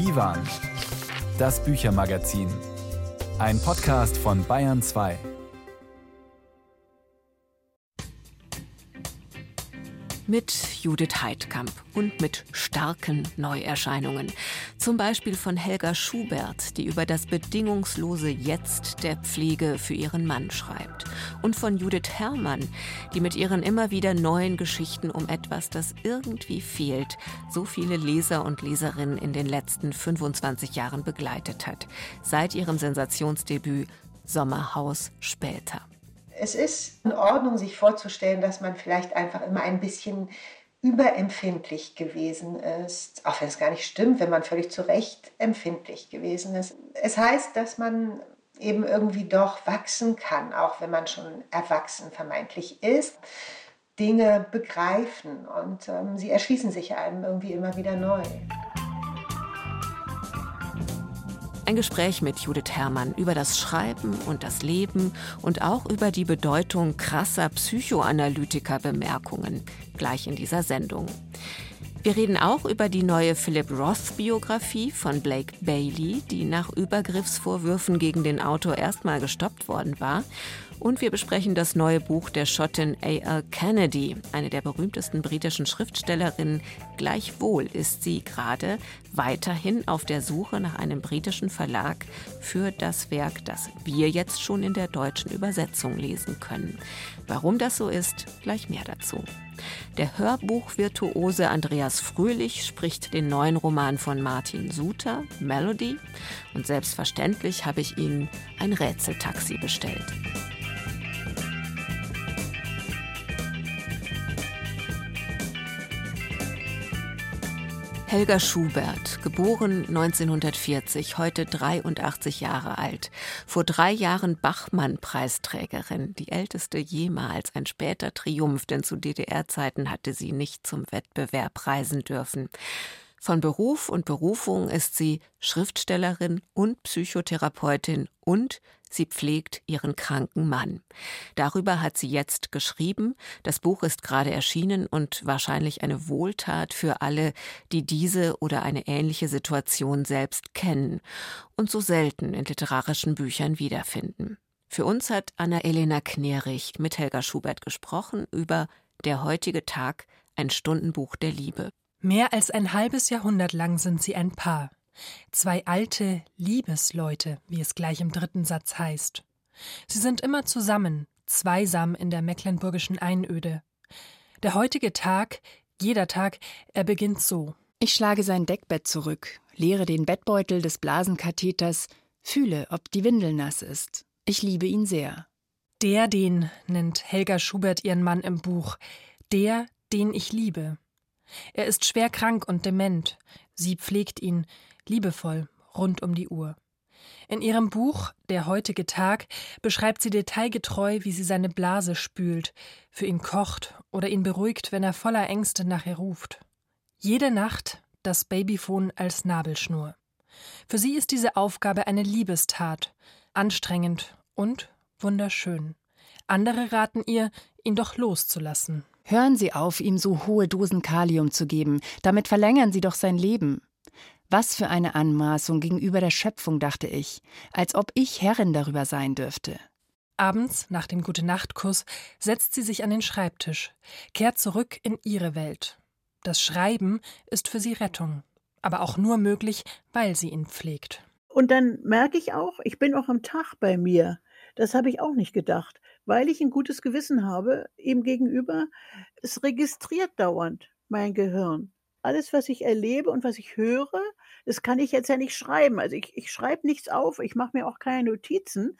Divan, das Büchermagazin. Ein Podcast von Bayern 2. mit Judith Heidkamp und mit starken Neuerscheinungen. Zum Beispiel von Helga Schubert, die über das bedingungslose Jetzt der Pflege für ihren Mann schreibt. Und von Judith Herrmann, die mit ihren immer wieder neuen Geschichten um etwas, das irgendwie fehlt, so viele Leser und Leserinnen in den letzten 25 Jahren begleitet hat. Seit ihrem Sensationsdebüt Sommerhaus später es ist in Ordnung, sich vorzustellen, dass man vielleicht einfach immer ein bisschen überempfindlich gewesen ist, auch wenn es gar nicht stimmt, wenn man völlig zu Recht empfindlich gewesen ist. Es heißt, dass man eben irgendwie doch wachsen kann, auch wenn man schon erwachsen vermeintlich ist. Dinge begreifen und ähm, sie erschließen sich einem irgendwie immer wieder neu. Ein Gespräch mit Judith Herrmann über das Schreiben und das Leben und auch über die Bedeutung krasser Psychoanalytiker-Bemerkungen gleich in dieser Sendung. Wir reden auch über die neue Philip Roth-Biografie von Blake Bailey, die nach Übergriffsvorwürfen gegen den Autor erstmal gestoppt worden war und wir besprechen das neue Buch der Schottin A.L. Kennedy, eine der berühmtesten britischen Schriftstellerinnen. Gleichwohl ist sie gerade weiterhin auf der Suche nach einem britischen Verlag für das Werk, das wir jetzt schon in der deutschen Übersetzung lesen können. Warum das so ist, gleich mehr dazu. Der Hörbuchvirtuose Andreas Fröhlich spricht den neuen Roman von Martin Suter, Melody, und selbstverständlich habe ich Ihnen ein Rätseltaxi bestellt. Helga Schubert, geboren 1940, heute 83 Jahre alt, vor drei Jahren Bachmann-Preisträgerin, die älteste jemals, ein später Triumph, denn zu DDR-Zeiten hatte sie nicht zum Wettbewerb reisen dürfen. Von Beruf und Berufung ist sie Schriftstellerin und Psychotherapeutin und Sie pflegt ihren kranken Mann. Darüber hat sie jetzt geschrieben. Das Buch ist gerade erschienen und wahrscheinlich eine Wohltat für alle, die diese oder eine ähnliche Situation selbst kennen und so selten in literarischen Büchern wiederfinden. Für uns hat Anna-Elena Knerich mit Helga Schubert gesprochen über Der heutige Tag, ein Stundenbuch der Liebe. Mehr als ein halbes Jahrhundert lang sind sie ein Paar. Zwei alte Liebesleute, wie es gleich im dritten Satz heißt. Sie sind immer zusammen, zweisam in der mecklenburgischen Einöde. Der heutige Tag, jeder Tag, er beginnt so. Ich schlage sein Deckbett zurück, leere den Bettbeutel des Blasenkatheters, fühle, ob die Windel nass ist. Ich liebe ihn sehr. Der, den nennt Helga Schubert ihren Mann im Buch. Der, den ich liebe. Er ist schwer krank und dement. Sie pflegt ihn, liebevoll, rund um die Uhr. In ihrem Buch Der heutige Tag beschreibt sie detailgetreu, wie sie seine Blase spült, für ihn kocht oder ihn beruhigt, wenn er voller Ängste nach ihr ruft. Jede Nacht das Babyphone als Nabelschnur. Für sie ist diese Aufgabe eine Liebestat, anstrengend und wunderschön. Andere raten ihr, ihn doch loszulassen. Hören Sie auf, ihm so hohe Dosen Kalium zu geben, damit verlängern Sie doch sein Leben. Was für eine Anmaßung gegenüber der Schöpfung, dachte ich, als ob ich Herrin darüber sein dürfte. Abends, nach dem Gute-Nacht-Kuss, setzt sie sich an den Schreibtisch, kehrt zurück in ihre Welt. Das Schreiben ist für sie Rettung, aber auch nur möglich, weil sie ihn pflegt. Und dann merke ich auch, ich bin auch am Tag bei mir. Das habe ich auch nicht gedacht, weil ich ein gutes Gewissen habe ihm gegenüber. Es registriert dauernd mein Gehirn alles, was ich erlebe und was ich höre, das kann ich jetzt ja nicht schreiben. Also ich, ich schreibe nichts auf, ich mache mir auch keine Notizen,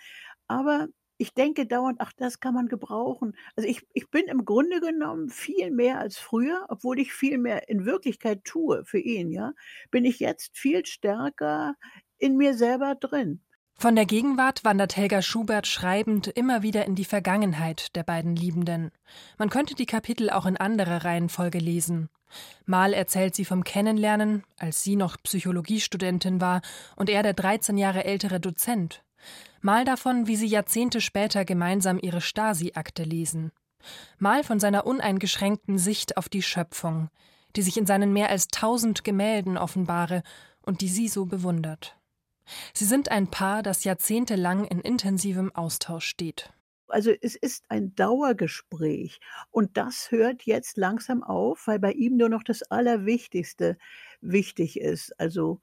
aber ich denke dauernd, ach, das kann man gebrauchen. Also ich, ich bin im Grunde genommen viel mehr als früher, obwohl ich viel mehr in Wirklichkeit tue für ihn, ja, bin ich jetzt viel stärker in mir selber drin. Von der Gegenwart wandert Helga Schubert schreibend immer wieder in die Vergangenheit der beiden Liebenden. Man könnte die Kapitel auch in anderer Reihenfolge lesen. Mal erzählt sie vom Kennenlernen, als sie noch Psychologiestudentin war und er der 13 Jahre ältere Dozent. Mal davon, wie sie Jahrzehnte später gemeinsam ihre Stasi-Akte lesen. Mal von seiner uneingeschränkten Sicht auf die Schöpfung, die sich in seinen mehr als tausend Gemälden offenbare und die sie so bewundert. Sie sind ein Paar, das jahrzehntelang in intensivem Austausch steht. Also es ist ein Dauergespräch und das hört jetzt langsam auf, weil bei ihm nur noch das Allerwichtigste wichtig ist. Also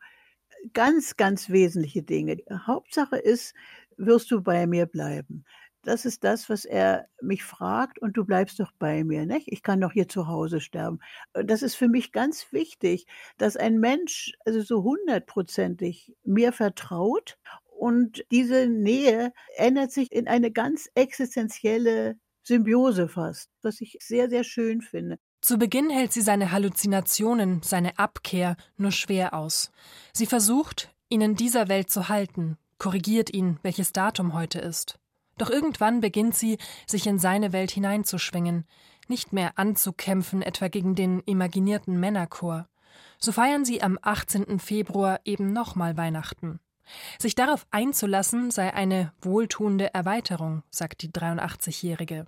ganz, ganz wesentliche Dinge. Hauptsache ist, wirst du bei mir bleiben? Das ist das, was er mich fragt und du bleibst doch bei mir, nicht? Ich kann doch hier zu Hause sterben. Äh, das ist für mich ganz wichtig, dass ein Mensch also so hundertprozentig mir vertraut und diese Nähe ändert sich in eine ganz existenzielle Symbiose fast, was ich sehr, sehr schön finde. Zu Beginn hält sie seine Halluzinationen, seine Abkehr nur schwer aus. Sie versucht, ihn in dieser Welt zu halten, korrigiert ihn, welches Datum heute ist. Doch irgendwann beginnt sie, sich in seine Welt hineinzuschwingen, nicht mehr anzukämpfen, etwa gegen den imaginierten Männerchor. So feiern sie am 18. Februar eben nochmal Weihnachten. Sich darauf einzulassen sei eine wohltuende Erweiterung, sagt die 83-Jährige.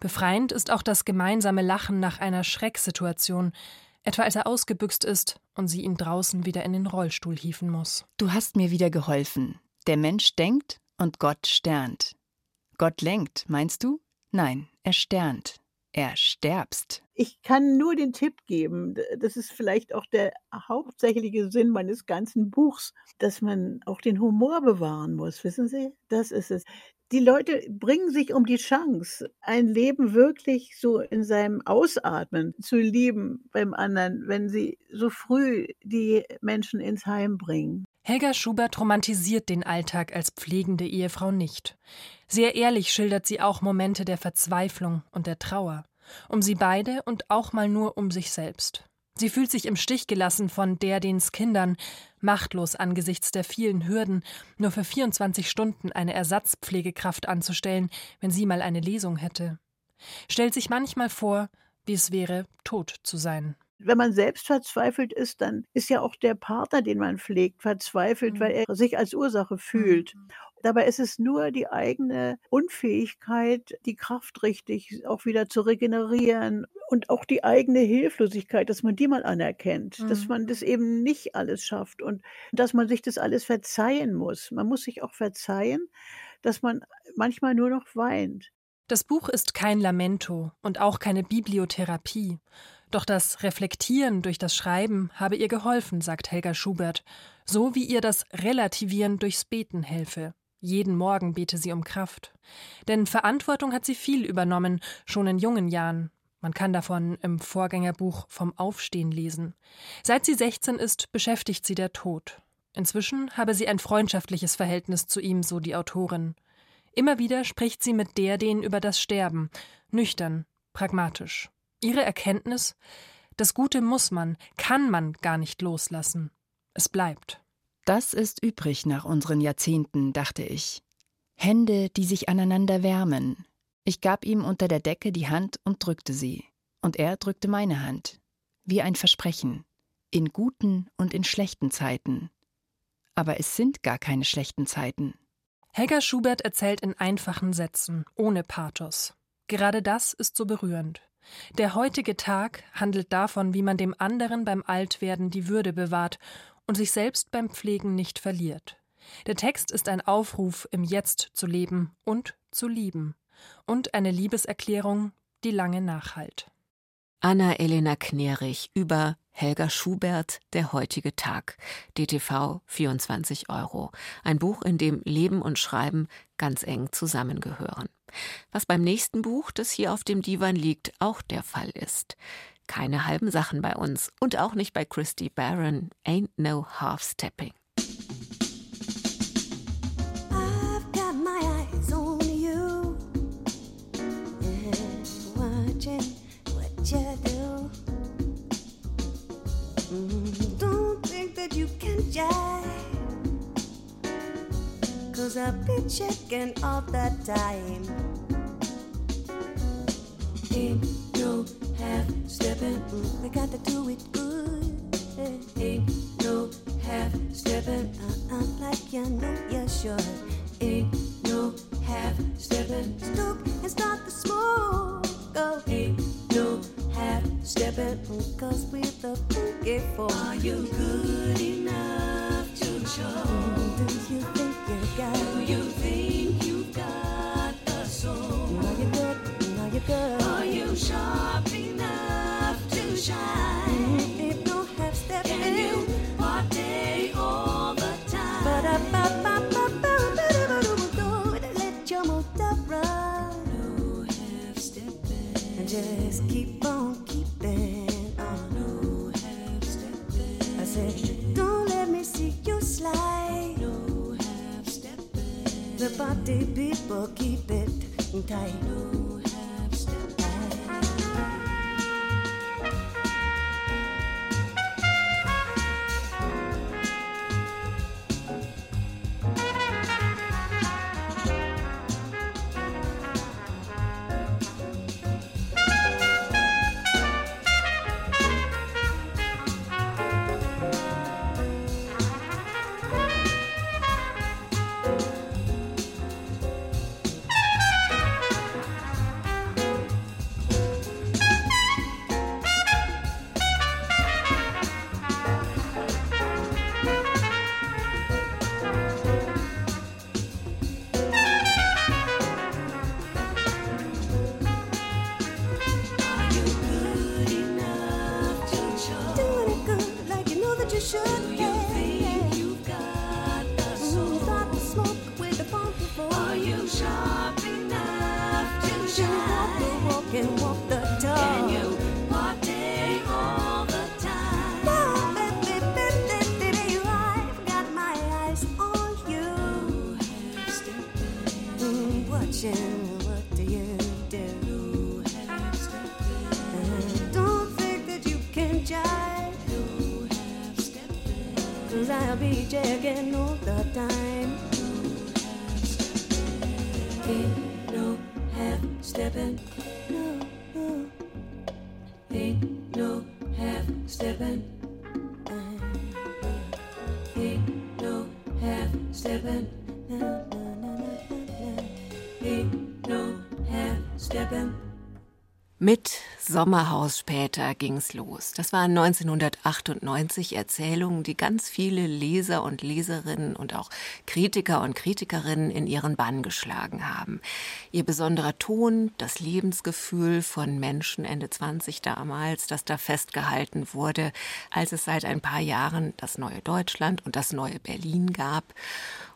Befreiend ist auch das gemeinsame Lachen nach einer Schrecksituation, etwa als er ausgebüxt ist und sie ihn draußen wieder in den Rollstuhl hieven muss. Du hast mir wieder geholfen. Der Mensch denkt und Gott sternt. Gott lenkt, meinst du? Nein, er sternt. Er sterbst. Ich kann nur den Tipp geben, das ist vielleicht auch der hauptsächliche Sinn meines ganzen Buchs, dass man auch den Humor bewahren muss, wissen Sie? Das ist es. Die Leute bringen sich um die Chance, ein Leben wirklich so in seinem Ausatmen zu lieben beim anderen, wenn sie so früh die Menschen ins Heim bringen. Helga Schubert romantisiert den Alltag als pflegende Ehefrau nicht. Sehr ehrlich schildert sie auch Momente der Verzweiflung und der Trauer. Um sie beide und auch mal nur um sich selbst. Sie fühlt sich im Stich gelassen von der Dens Kindern, machtlos angesichts der vielen Hürden, nur für 24 Stunden eine Ersatzpflegekraft anzustellen, wenn sie mal eine Lesung hätte. Stellt sich manchmal vor, wie es wäre, tot zu sein. Wenn man selbst verzweifelt ist, dann ist ja auch der Partner, den man pflegt, verzweifelt, mhm. weil er sich als Ursache fühlt. Dabei ist es nur die eigene Unfähigkeit, die Kraft richtig auch wieder zu regenerieren und auch die eigene Hilflosigkeit, dass man die mal anerkennt, mhm. dass man das eben nicht alles schafft und dass man sich das alles verzeihen muss. Man muss sich auch verzeihen, dass man manchmal nur noch weint. Das Buch ist kein Lamento und auch keine Bibliotherapie. Doch das Reflektieren durch das Schreiben habe ihr geholfen, sagt Helga Schubert, so wie ihr das Relativieren durchs Beten helfe. Jeden Morgen bete sie um Kraft. Denn Verantwortung hat sie viel übernommen, schon in jungen Jahren. Man kann davon im Vorgängerbuch vom Aufstehen lesen. Seit sie 16 ist, beschäftigt sie der Tod. Inzwischen habe sie ein freundschaftliches Verhältnis zu ihm, so die Autorin. Immer wieder spricht sie mit der den über das Sterben, nüchtern, pragmatisch. Ihre Erkenntnis, das Gute muss man, kann man gar nicht loslassen. Es bleibt. Das ist übrig nach unseren Jahrzehnten, dachte ich. Hände, die sich aneinander wärmen. Ich gab ihm unter der Decke die Hand und drückte sie. Und er drückte meine Hand. Wie ein Versprechen. In guten und in schlechten Zeiten. Aber es sind gar keine schlechten Zeiten. Helga Schubert erzählt in einfachen Sätzen, ohne Pathos. Gerade das ist so berührend. Der heutige Tag handelt davon, wie man dem anderen beim Altwerden die Würde bewahrt und sich selbst beim Pflegen nicht verliert. Der Text ist ein Aufruf, im Jetzt zu leben und zu lieben. Und eine Liebeserklärung, die lange nachhalt. Anna-Elena Knerich über Helga Schubert, Der heutige Tag, DTV 24 Euro. Ein Buch, in dem Leben und Schreiben ganz eng zusammengehören. Was beim nächsten Buch, das hier auf dem Divan liegt, auch der Fall ist. Keine halben Sachen bei uns und auch nicht bei Christy Barron. Ain't no half-stepping. Cause I'll be checking all the time. Ain't no half stepping, we got to do it good. Ain't no half stepping, uh-uh, like you know you should. Ain't no half stepping, stoop and start the smoke. Oh, ain't no half stepping, cause we're the funky for. You good Party people keep it tight. Eyes on you. Mm, Watching, what do you do? Uh, Don't think that you can jive. Cause I'll be checking all the time. Ain't no half stepping. Mit Sommerhaus später ging's los. Das waren 1998 Erzählungen, die ganz viele Leser und Leserinnen und auch Kritiker und Kritikerinnen in ihren Bann geschlagen haben. Ihr besonderer Ton, das Lebensgefühl von Menschen Ende 20 damals, das da festgehalten wurde, als es seit ein paar Jahren das neue Deutschland und das neue Berlin gab.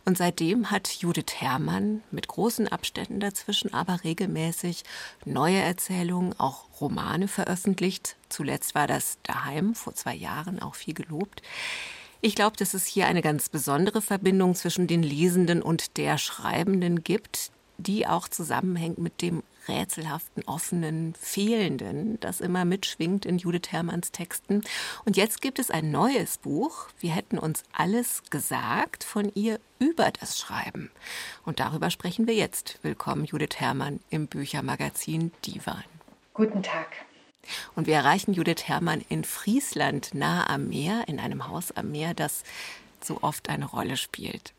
Und seitdem hat Judith Herrmann mit großen Abständen dazwischen aber regelmäßig neue Erzählungen, auch Romane veröffentlicht. Zuletzt war das Daheim vor zwei Jahren auch viel gelobt. Ich glaube, dass es hier eine ganz besondere Verbindung zwischen den Lesenden und der Schreibenden gibt, die auch zusammenhängt mit dem rätselhaften, offenen, fehlenden, das immer mitschwingt in Judith Herrmanns Texten. Und jetzt gibt es ein neues Buch. Wir hätten uns alles gesagt von ihr über das Schreiben. Und darüber sprechen wir jetzt. Willkommen, Judith Herrmann, im Büchermagazin Divan. Guten Tag. Und wir erreichen Judith Herrmann in Friesland, nahe am Meer, in einem Haus am Meer, das so oft eine Rolle spielt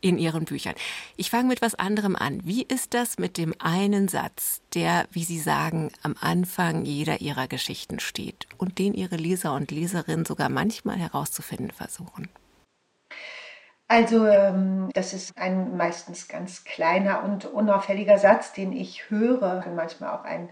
in Ihren Büchern. Ich fange mit was anderem an. Wie ist das mit dem einen Satz, der, wie Sie sagen, am Anfang jeder Ihrer Geschichten steht und den Ihre Leser und Leserinnen sogar manchmal herauszufinden versuchen? Also ähm, das ist ein meistens ganz kleiner und unauffälliger Satz, den ich höre, manchmal auch ein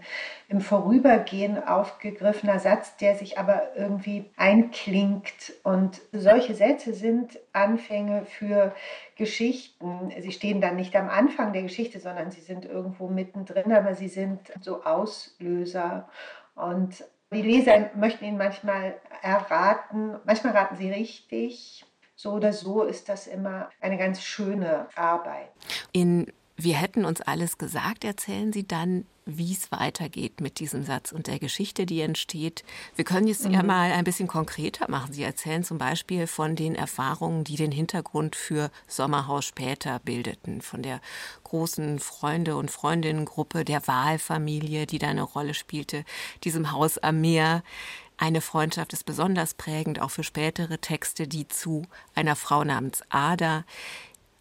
im Vorübergehen aufgegriffener Satz, der sich aber irgendwie einklingt. Und solche Sätze sind Anfänge für Geschichten. Sie stehen dann nicht am Anfang der Geschichte, sondern sie sind irgendwo mittendrin, aber sie sind so Auslöser. Und die Leser möchten ihn manchmal erraten, manchmal raten sie richtig, so oder so ist das immer eine ganz schöne Arbeit. In Wir hätten uns alles gesagt, erzählen Sie dann, wie es weitergeht mit diesem Satz und der Geschichte, die entsteht. Wir können jetzt mhm. ja mal ein bisschen konkreter machen. Sie erzählen zum Beispiel von den Erfahrungen, die den Hintergrund für Sommerhaus später bildeten, von der großen Freunde- und Freundinnengruppe, der Wahlfamilie, die da eine Rolle spielte, diesem Haus am Meer. Eine Freundschaft ist besonders prägend, auch für spätere Texte, die zu einer Frau namens Ada.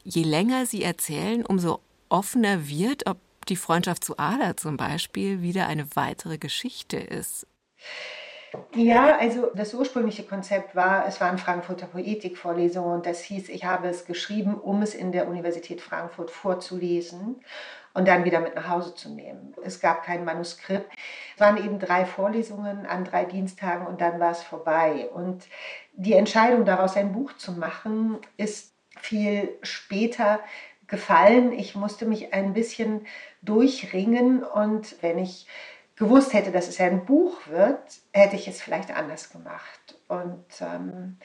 Je länger Sie erzählen, umso offener wird, ob die Freundschaft zu Ada zum Beispiel wieder eine weitere Geschichte ist. Ja, also das ursprüngliche Konzept war, es waren Frankfurter Poetikvorlesungen und das hieß, ich habe es geschrieben, um es in der Universität Frankfurt vorzulesen und dann wieder mit nach Hause zu nehmen. Es gab kein Manuskript. Es waren eben drei Vorlesungen an drei Dienstagen und dann war es vorbei. Und die Entscheidung daraus ein Buch zu machen, ist viel später gefallen. Ich musste mich ein bisschen durchringen und wenn ich gewusst hätte, dass es ein Buch wird, hätte ich es vielleicht anders gemacht. Und ähm,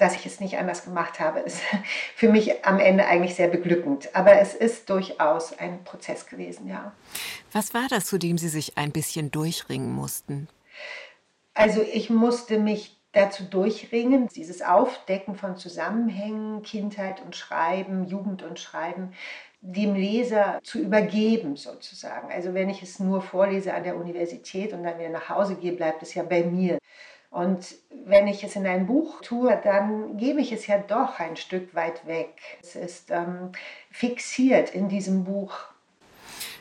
dass ich es nicht anders gemacht habe, ist für mich am Ende eigentlich sehr beglückend. Aber es ist durchaus ein Prozess gewesen, ja. Was war das, zu dem Sie sich ein bisschen durchringen mussten? Also ich musste mich dazu durchringen, dieses Aufdecken von Zusammenhängen, Kindheit und Schreiben, Jugend und Schreiben, dem Leser zu übergeben sozusagen. Also wenn ich es nur vorlese an der Universität und dann wieder nach Hause gehe, bleibt es ja bei mir. Und wenn ich es in ein Buch tue, dann gebe ich es ja doch ein Stück weit weg. Es ist ähm, fixiert in diesem Buch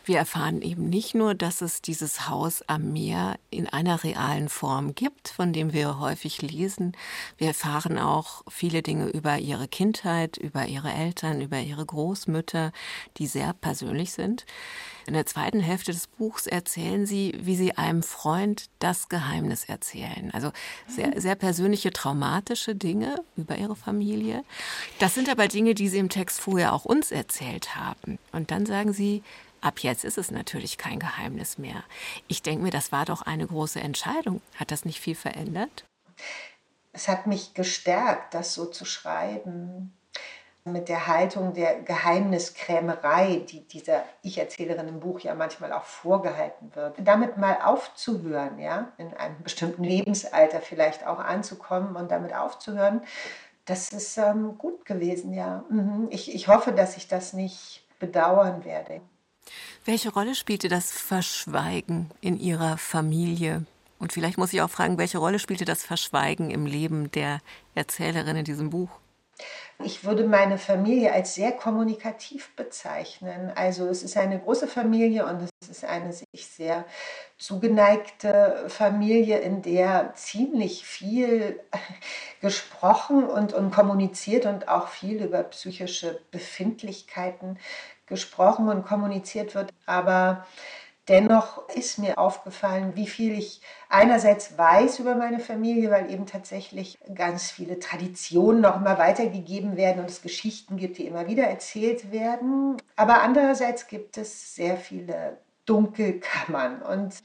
wir erfahren eben nicht nur, dass es dieses Haus am Meer in einer realen Form gibt, von dem wir häufig lesen. Wir erfahren auch viele Dinge über ihre Kindheit, über ihre Eltern, über ihre Großmütter, die sehr persönlich sind. In der zweiten Hälfte des Buchs erzählen sie, wie sie einem Freund das Geheimnis erzählen. Also sehr, sehr persönliche, traumatische Dinge über ihre Familie. Das sind aber Dinge, die sie im Text vorher auch uns erzählt haben. Und dann sagen sie, Ab jetzt ist es natürlich kein Geheimnis mehr. Ich denke mir, das war doch eine große Entscheidung. Hat das nicht viel verändert? Es hat mich gestärkt, das so zu schreiben. Mit der Haltung der Geheimniskrämerei, die dieser Ich-Erzählerin im Buch ja manchmal auch vorgehalten wird. Damit mal aufzuhören, ja, in einem bestimmten Lebensalter vielleicht auch anzukommen und damit aufzuhören, das ist ähm, gut gewesen, ja. Mhm. Ich, ich hoffe, dass ich das nicht bedauern werde. Welche Rolle spielte das Verschweigen in Ihrer Familie? Und vielleicht muss ich auch fragen, welche Rolle spielte das Verschweigen im Leben der Erzählerin in diesem Buch? Ich würde meine Familie als sehr kommunikativ bezeichnen. Also es ist eine große Familie und es ist eine sich sehr zugeneigte Familie, in der ziemlich viel gesprochen und, und kommuniziert und auch viel über psychische Befindlichkeiten gesprochen und kommuniziert wird. Aber dennoch ist mir aufgefallen, wie viel ich einerseits weiß über meine Familie, weil eben tatsächlich ganz viele Traditionen noch immer weitergegeben werden und es Geschichten gibt, die immer wieder erzählt werden. Aber andererseits gibt es sehr viele Dunkelkammern und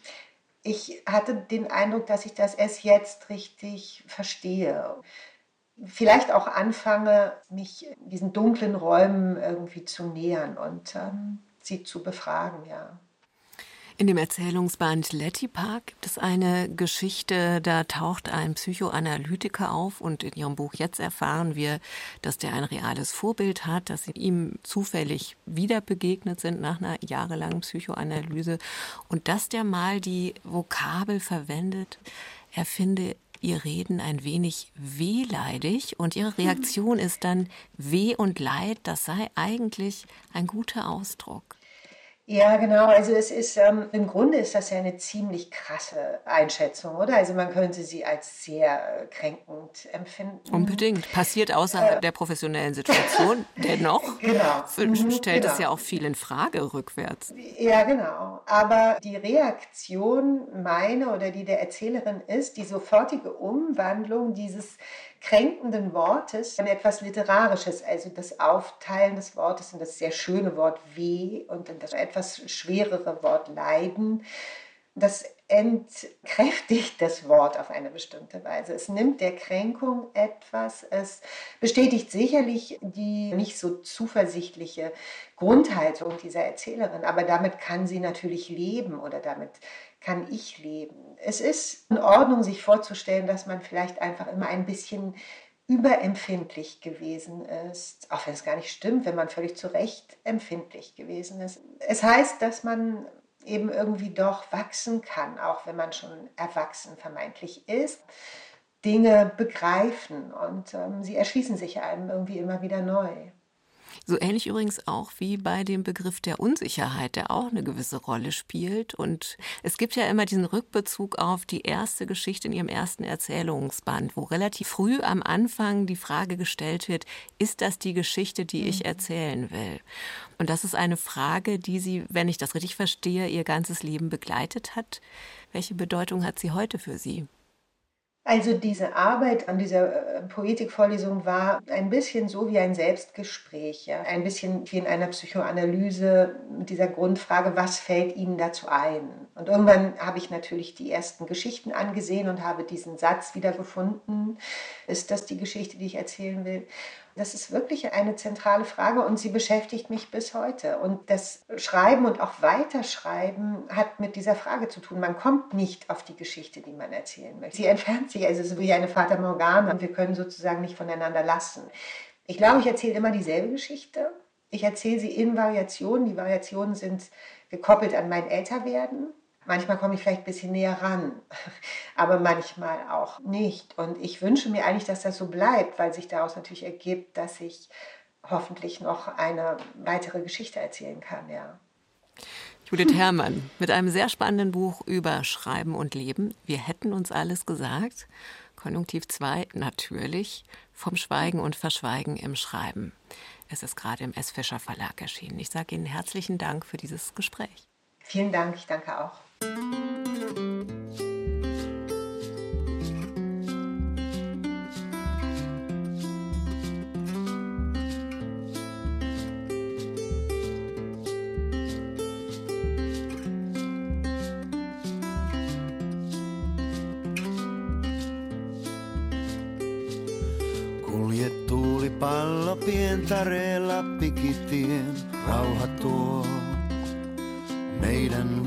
ich hatte den Eindruck, dass ich das erst jetzt richtig verstehe vielleicht auch anfange, mich diesen dunklen Räumen irgendwie zu nähern und ähm, sie zu befragen, ja. In dem Erzählungsband Letty Park gibt es eine Geschichte, da taucht ein Psychoanalytiker auf und in ihrem Buch jetzt erfahren wir, dass der ein reales Vorbild hat, dass sie ihm zufällig wieder begegnet sind nach einer jahrelangen Psychoanalyse und dass der mal die Vokabel verwendet, er finde ihr Reden ein wenig wehleidig und ihre Reaktion ist dann Weh und Leid, das sei eigentlich ein guter Ausdruck. Ja, genau. Also es ist ähm, im Grunde ist das ja eine ziemlich krasse Einschätzung, oder? Also man könnte sie als sehr äh, kränkend empfinden. Unbedingt. Passiert außerhalb äh, der professionellen Situation. Dennoch genau. stellt genau. es ja auch viel in Frage rückwärts. Ja, genau. Aber die Reaktion meine oder die der Erzählerin ist die sofortige Umwandlung dieses kränkenden Wortes etwas Literarisches, also das Aufteilen des Wortes in das sehr schöne Wort weh und in das etwas schwerere Wort leiden. Das entkräftigt das Wort auf eine bestimmte Weise. Es nimmt der Kränkung etwas, es bestätigt sicherlich die nicht so zuversichtliche Grundhaltung dieser Erzählerin, aber damit kann sie natürlich leben oder damit kann ich leben. Es ist in Ordnung, sich vorzustellen, dass man vielleicht einfach immer ein bisschen überempfindlich gewesen ist, auch wenn es gar nicht stimmt, wenn man völlig zu Recht empfindlich gewesen ist. Es heißt, dass man eben irgendwie doch wachsen kann, auch wenn man schon erwachsen vermeintlich ist. Dinge begreifen und ähm, sie erschließen sich einem irgendwie immer wieder neu. So ähnlich übrigens auch wie bei dem Begriff der Unsicherheit, der auch eine gewisse Rolle spielt. Und es gibt ja immer diesen Rückbezug auf die erste Geschichte in ihrem ersten Erzählungsband, wo relativ früh am Anfang die Frage gestellt wird, ist das die Geschichte, die ich mhm. erzählen will? Und das ist eine Frage, die sie, wenn ich das richtig verstehe, ihr ganzes Leben begleitet hat. Welche Bedeutung hat sie heute für Sie? Also diese Arbeit an dieser äh, Poetikvorlesung war ein bisschen so wie ein Selbstgespräch, ja? ein bisschen wie in einer Psychoanalyse mit dieser Grundfrage, was fällt Ihnen dazu ein? Und irgendwann habe ich natürlich die ersten Geschichten angesehen und habe diesen Satz wiedergefunden. Ist das die Geschichte, die ich erzählen will? Das ist wirklich eine zentrale Frage und sie beschäftigt mich bis heute. Und das Schreiben und auch Weiterschreiben hat mit dieser Frage zu tun. Man kommt nicht auf die Geschichte, die man erzählen möchte. Sie entfernt sich, also so wie eine Fata Morgana. Wir können sozusagen nicht voneinander lassen. Ich glaube, ich erzähle immer dieselbe Geschichte. Ich erzähle sie in Variationen. Die Variationen sind gekoppelt an mein Älterwerden. Manchmal komme ich vielleicht ein bisschen näher ran, aber manchmal auch nicht. Und ich wünsche mir eigentlich, dass das so bleibt, weil sich daraus natürlich ergibt, dass ich hoffentlich noch eine weitere Geschichte erzählen kann, ja. Judith Herrmann mit einem sehr spannenden Buch über Schreiben und Leben. Wir hätten uns alles gesagt. Konjunktiv 2, natürlich, vom Schweigen und Verschweigen im Schreiben. Es ist gerade im S. Fischer Verlag erschienen. Ich sage Ihnen herzlichen Dank für dieses Gespräch. Vielen Dank, ich danke auch. Pientareella pikitien, rauha tuo meidän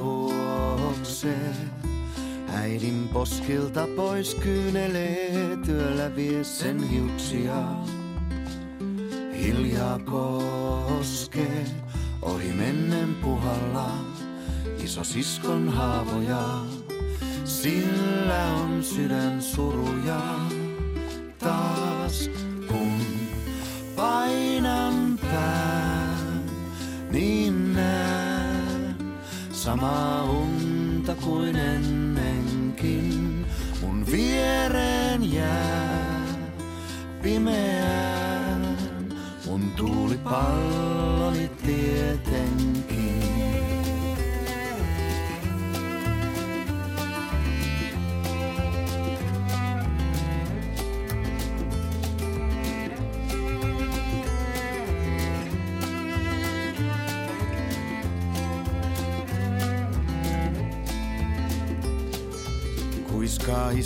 luokse. Äidin poskilta pois kyynelee, työllä vie sen hiuksia. Hiljaa koskee, ohi mennen puhalla, iso siskon haavoja. Sillä on sydän suruja taas, kun painan pään, niin näen unta kuin ennenkin. Mun viereen jää pimeään, mun tuulipalloni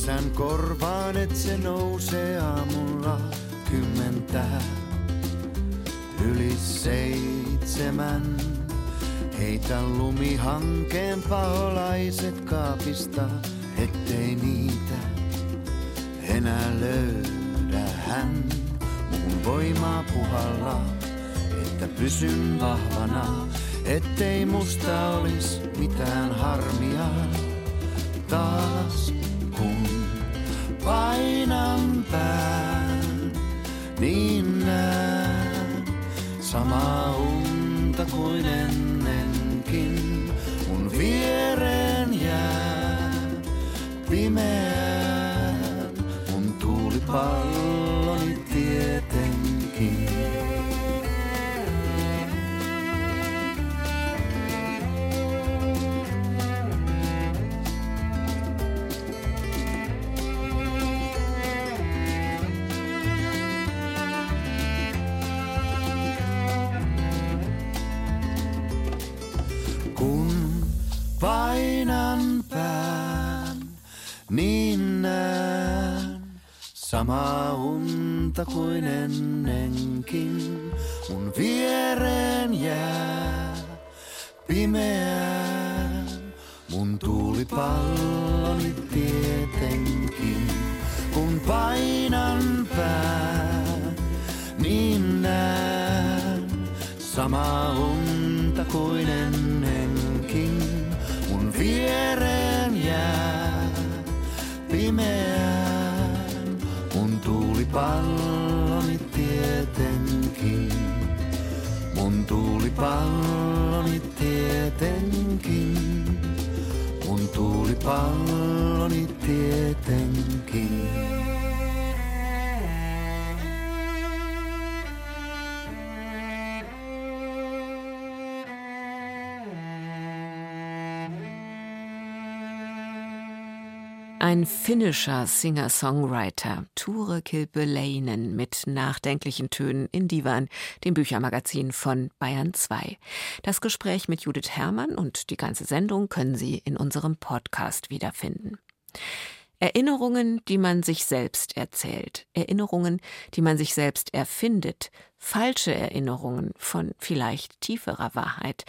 Isän korvaan, et se nousee aamulla kymmentä yli seitsemän. Heitä lumihankeen paholaiset kaapista, ettei niitä enää löydä hän. Muun voimaa puhalla, että pysyn vahvana, ettei musta olis mitään harmia taas painan pään, niin näen samaa unta kuin ennenkin. Mun viereen jää pimeään, mun tuulipalloni samaa unta kuin ennenkin. Mun viereen jää pimeään, mun tuulipalloni tietenkin. Kun painan pään, niin näen samaa unta kuin ennenkin. Mun viereen jää pimeään, mun tuulipalloni tietenkin. Mun tuulipalloni tietenkin. Mun tuulipalloni tietenkin. Ein finnischer Singer-Songwriter, Ture Kilpeläinen, mit nachdenklichen Tönen in Divan, dem Büchermagazin von Bayern 2. Das Gespräch mit Judith Herrmann und die ganze Sendung können Sie in unserem Podcast wiederfinden. Erinnerungen, die man sich selbst erzählt, Erinnerungen, die man sich selbst erfindet, falsche Erinnerungen von vielleicht tieferer Wahrheit.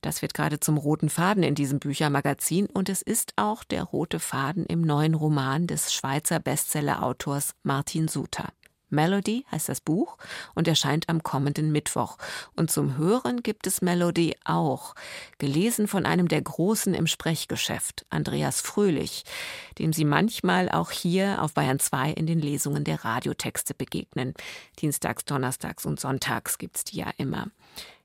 Das wird gerade zum roten Faden in diesem Büchermagazin und es ist auch der rote Faden im neuen Roman des Schweizer Bestseller-Autors Martin Suter. Melody heißt das Buch und erscheint am kommenden Mittwoch. Und zum Hören gibt es Melody auch, gelesen von einem der Großen im Sprechgeschäft, Andreas Fröhlich, dem Sie manchmal auch hier auf Bayern 2 in den Lesungen der Radiotexte begegnen. Dienstags, Donnerstags und Sonntags gibt's die ja immer.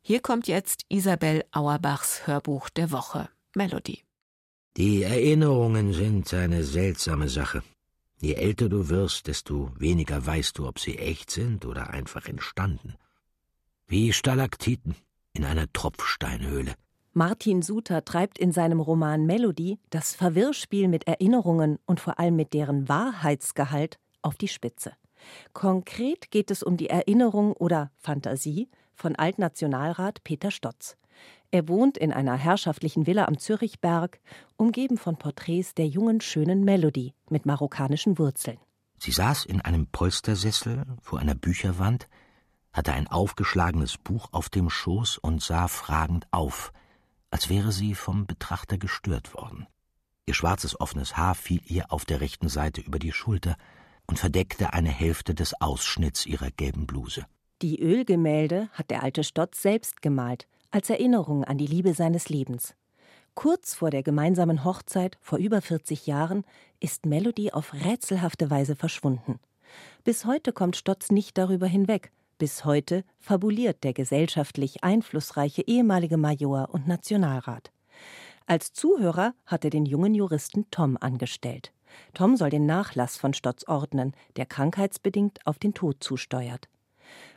Hier kommt jetzt Isabel Auerbachs Hörbuch der Woche, Melody. Die Erinnerungen sind eine seltsame Sache. Je älter du wirst, desto weniger weißt du, ob sie echt sind oder einfach entstanden. Wie Stalaktiten in einer Tropfsteinhöhle. Martin Suter treibt in seinem Roman Melody das Verwirrspiel mit Erinnerungen und vor allem mit deren Wahrheitsgehalt auf die Spitze. Konkret geht es um die Erinnerung oder Fantasie von Altnationalrat Peter Stotz. Er wohnt in einer herrschaftlichen Villa am Zürichberg, umgeben von Porträts der jungen, schönen Melody mit marokkanischen Wurzeln. Sie saß in einem Polstersessel vor einer Bücherwand, hatte ein aufgeschlagenes Buch auf dem Schoß und sah fragend auf, als wäre sie vom Betrachter gestört worden. Ihr schwarzes offenes Haar fiel ihr auf der rechten Seite über die Schulter und verdeckte eine Hälfte des Ausschnitts ihrer gelben Bluse. Die Ölgemälde hat der alte Stotz selbst gemalt, als Erinnerung an die Liebe seines Lebens. Kurz vor der gemeinsamen Hochzeit, vor über 40 Jahren, ist Melody auf rätselhafte Weise verschwunden. Bis heute kommt Stotz nicht darüber hinweg. Bis heute fabuliert der gesellschaftlich einflussreiche ehemalige Major und Nationalrat. Als Zuhörer hat er den jungen Juristen Tom angestellt. Tom soll den Nachlass von Stotz ordnen, der krankheitsbedingt auf den Tod zusteuert.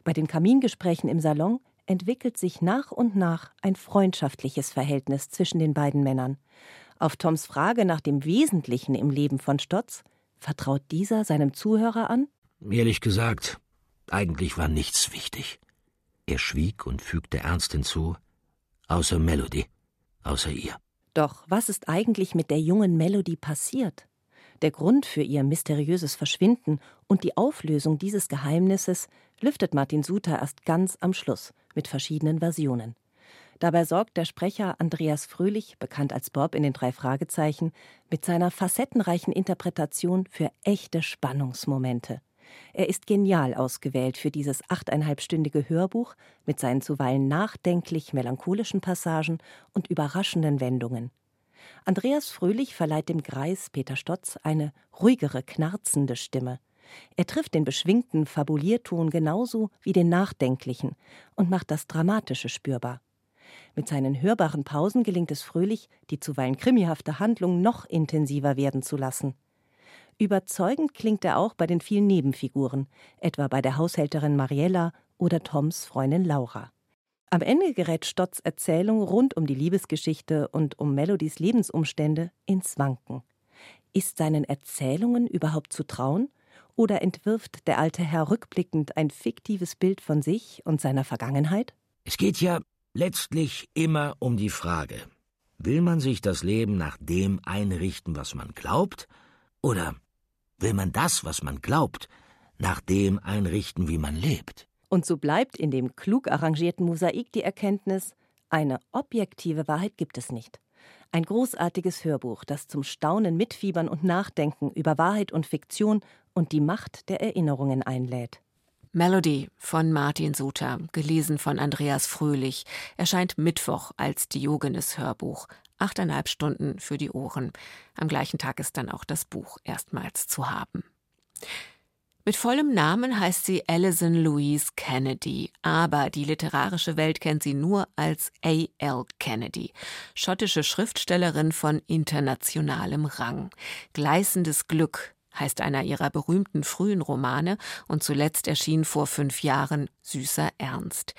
Bei den Kamingesprächen im Salon entwickelt sich nach und nach ein freundschaftliches Verhältnis zwischen den beiden Männern. Auf Toms Frage nach dem Wesentlichen im Leben von Stotz vertraut dieser seinem Zuhörer an? Ehrlich gesagt, eigentlich war nichts wichtig. Er schwieg und fügte ernst hinzu, außer Melody, außer ihr. Doch was ist eigentlich mit der jungen Melody passiert? Der Grund für ihr mysteriöses Verschwinden und die Auflösung dieses Geheimnisses lüftet Martin Suter erst ganz am Schluss mit verschiedenen Versionen. Dabei sorgt der Sprecher Andreas Fröhlich, bekannt als Bob in den drei Fragezeichen, mit seiner facettenreichen Interpretation für echte Spannungsmomente. Er ist genial ausgewählt für dieses achteinhalbstündige Hörbuch mit seinen zuweilen nachdenklich melancholischen Passagen und überraschenden Wendungen. Andreas Fröhlich verleiht dem Greis Peter Stotz eine ruhigere, knarzende Stimme. Er trifft den beschwingten Fabulierton genauso wie den nachdenklichen und macht das Dramatische spürbar. Mit seinen hörbaren Pausen gelingt es Fröhlich, die zuweilen krimihafte Handlung noch intensiver werden zu lassen. Überzeugend klingt er auch bei den vielen Nebenfiguren, etwa bei der Haushälterin Mariella oder Toms Freundin Laura. Am Ende gerät Stotts Erzählung rund um die Liebesgeschichte und um Melodies Lebensumstände ins Wanken. Ist seinen Erzählungen überhaupt zu trauen? Oder entwirft der alte Herr rückblickend ein fiktives Bild von sich und seiner Vergangenheit? Es geht ja letztlich immer um die Frage, will man sich das Leben nach dem einrichten, was man glaubt, oder will man das, was man glaubt, nach dem einrichten, wie man lebt? Und so bleibt in dem klug arrangierten Mosaik die Erkenntnis, eine objektive Wahrheit gibt es nicht. Ein großartiges Hörbuch, das zum Staunen, Mitfiebern und Nachdenken über Wahrheit und Fiktion und die Macht der Erinnerungen einlädt. Melody von Martin Suter, gelesen von Andreas Fröhlich, erscheint Mittwoch als Diogenes Hörbuch. Achteinhalb Stunden für die Ohren. Am gleichen Tag ist dann auch das Buch erstmals zu haben. Mit vollem Namen heißt sie Alison Louise Kennedy, aber die literarische Welt kennt sie nur als A.L. Kennedy, schottische Schriftstellerin von internationalem Rang. Gleißendes Glück heißt einer ihrer berühmten frühen Romane und zuletzt erschien vor fünf Jahren Süßer Ernst.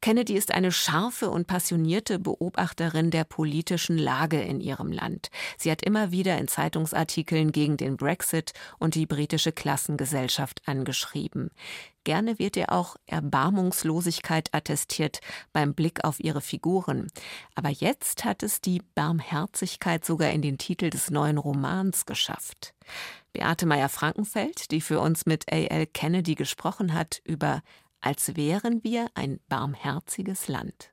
Kennedy ist eine scharfe und passionierte Beobachterin der politischen Lage in ihrem Land. Sie hat immer wieder in Zeitungsartikeln gegen den Brexit und die britische Klassengesellschaft angeschrieben. Gerne wird ihr auch Erbarmungslosigkeit attestiert beim Blick auf ihre Figuren. Aber jetzt hat es die Barmherzigkeit sogar in den Titel des neuen Romans geschafft. Beate Meyer-Frankenfeld, die für uns mit A.L. Kennedy gesprochen hat über Als wären wir ein barmherziges Land.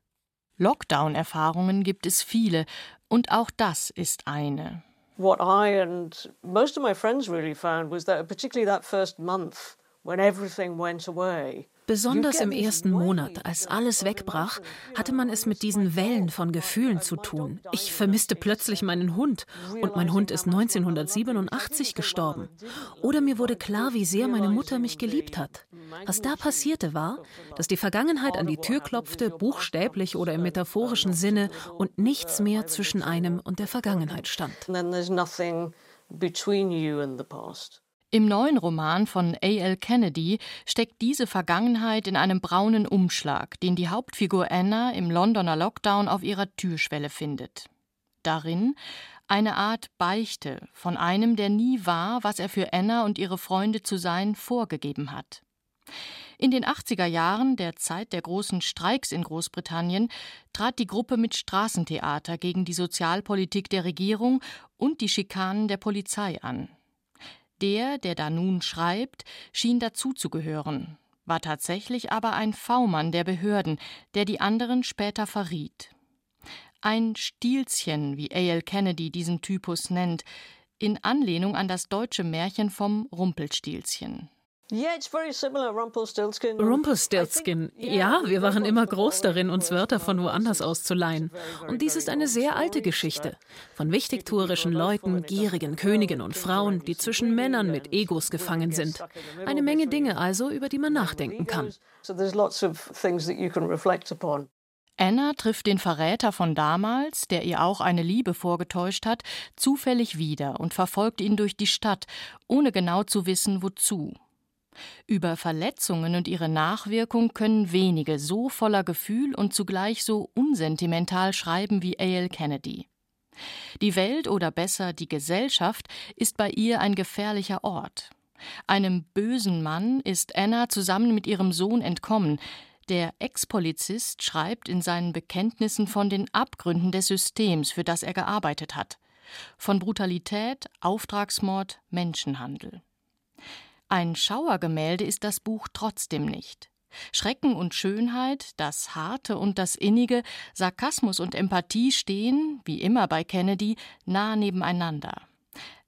Lockdown-Erfahrungen gibt es viele und auch das ist eine. What I and most of my friends really found was that particularly that first month when everything went away. Besonders im ersten Monat, als alles wegbrach, hatte man es mit diesen Wellen von Gefühlen zu tun. Ich vermisste plötzlich meinen Hund und mein Hund ist 1987 gestorben. Oder mir wurde klar, wie sehr meine Mutter mich geliebt hat. Was da passierte war, dass die Vergangenheit an die Tür klopfte, buchstäblich oder im metaphorischen Sinne, und nichts mehr zwischen einem und der Vergangenheit stand. And then there's nothing between you and the past. Im neuen Roman von A.L. Kennedy steckt diese Vergangenheit in einem braunen Umschlag, den die Hauptfigur Anna im Londoner Lockdown auf ihrer Türschwelle findet. Darin eine Art Beichte von einem, der nie war, was er für Anna und ihre Freunde zu sein vorgegeben hat. In den 80er Jahren, der Zeit der großen Streiks in Großbritannien, trat die Gruppe mit Straßentheater gegen die Sozialpolitik der Regierung und die Schikanen der Polizei an. Der, der da nun schreibt, schien dazuzugehören, war tatsächlich aber ein V-Mann der Behörden, der die anderen später verriet. Ein Stilzchen, wie A.L. Kennedy diesen Typus nennt, in Anlehnung an das deutsche Märchen vom Rumpelstilzchen. Rumpelstiltskin. Rumpelstiltskin. Ja, wir waren immer groß darin, uns Wörter von woanders auszuleihen. Und dies ist eine sehr alte Geschichte. Von wichtigtuerischen Leuten, gierigen Königen und Frauen, die zwischen Männern mit Egos gefangen sind. Eine Menge Dinge also, über die man nachdenken kann. So there's lots of things that you can reflect upon. Anna trifft den Verräter von damals, der ihr auch eine Liebe vorgetäuscht hat, zufällig wieder und verfolgt ihn durch die Stadt, ohne genau zu wissen, wozu. Über Verletzungen und ihre Nachwirkung können wenige so voller Gefühl und zugleich so unsentimental schreiben wie A.L. Kennedy. Die Welt oder besser die Gesellschaft ist bei ihr ein gefährlicher Ort. Einem bösen Mann ist Anna zusammen mit ihrem Sohn entkommen. Der Ex-Polizist schreibt in seinen Bekenntnissen von den Abgründen des Systems, für das er gearbeitet hat. Von Brutalität, Auftragsmord, Menschenhandel. Ein Schauergemälde ist das Buch trotzdem nicht. Schrecken und Schönheit, das Harte und das Innige, Sarkasmus und Empathie stehen, wie immer bei Kennedy, nah nebeneinander.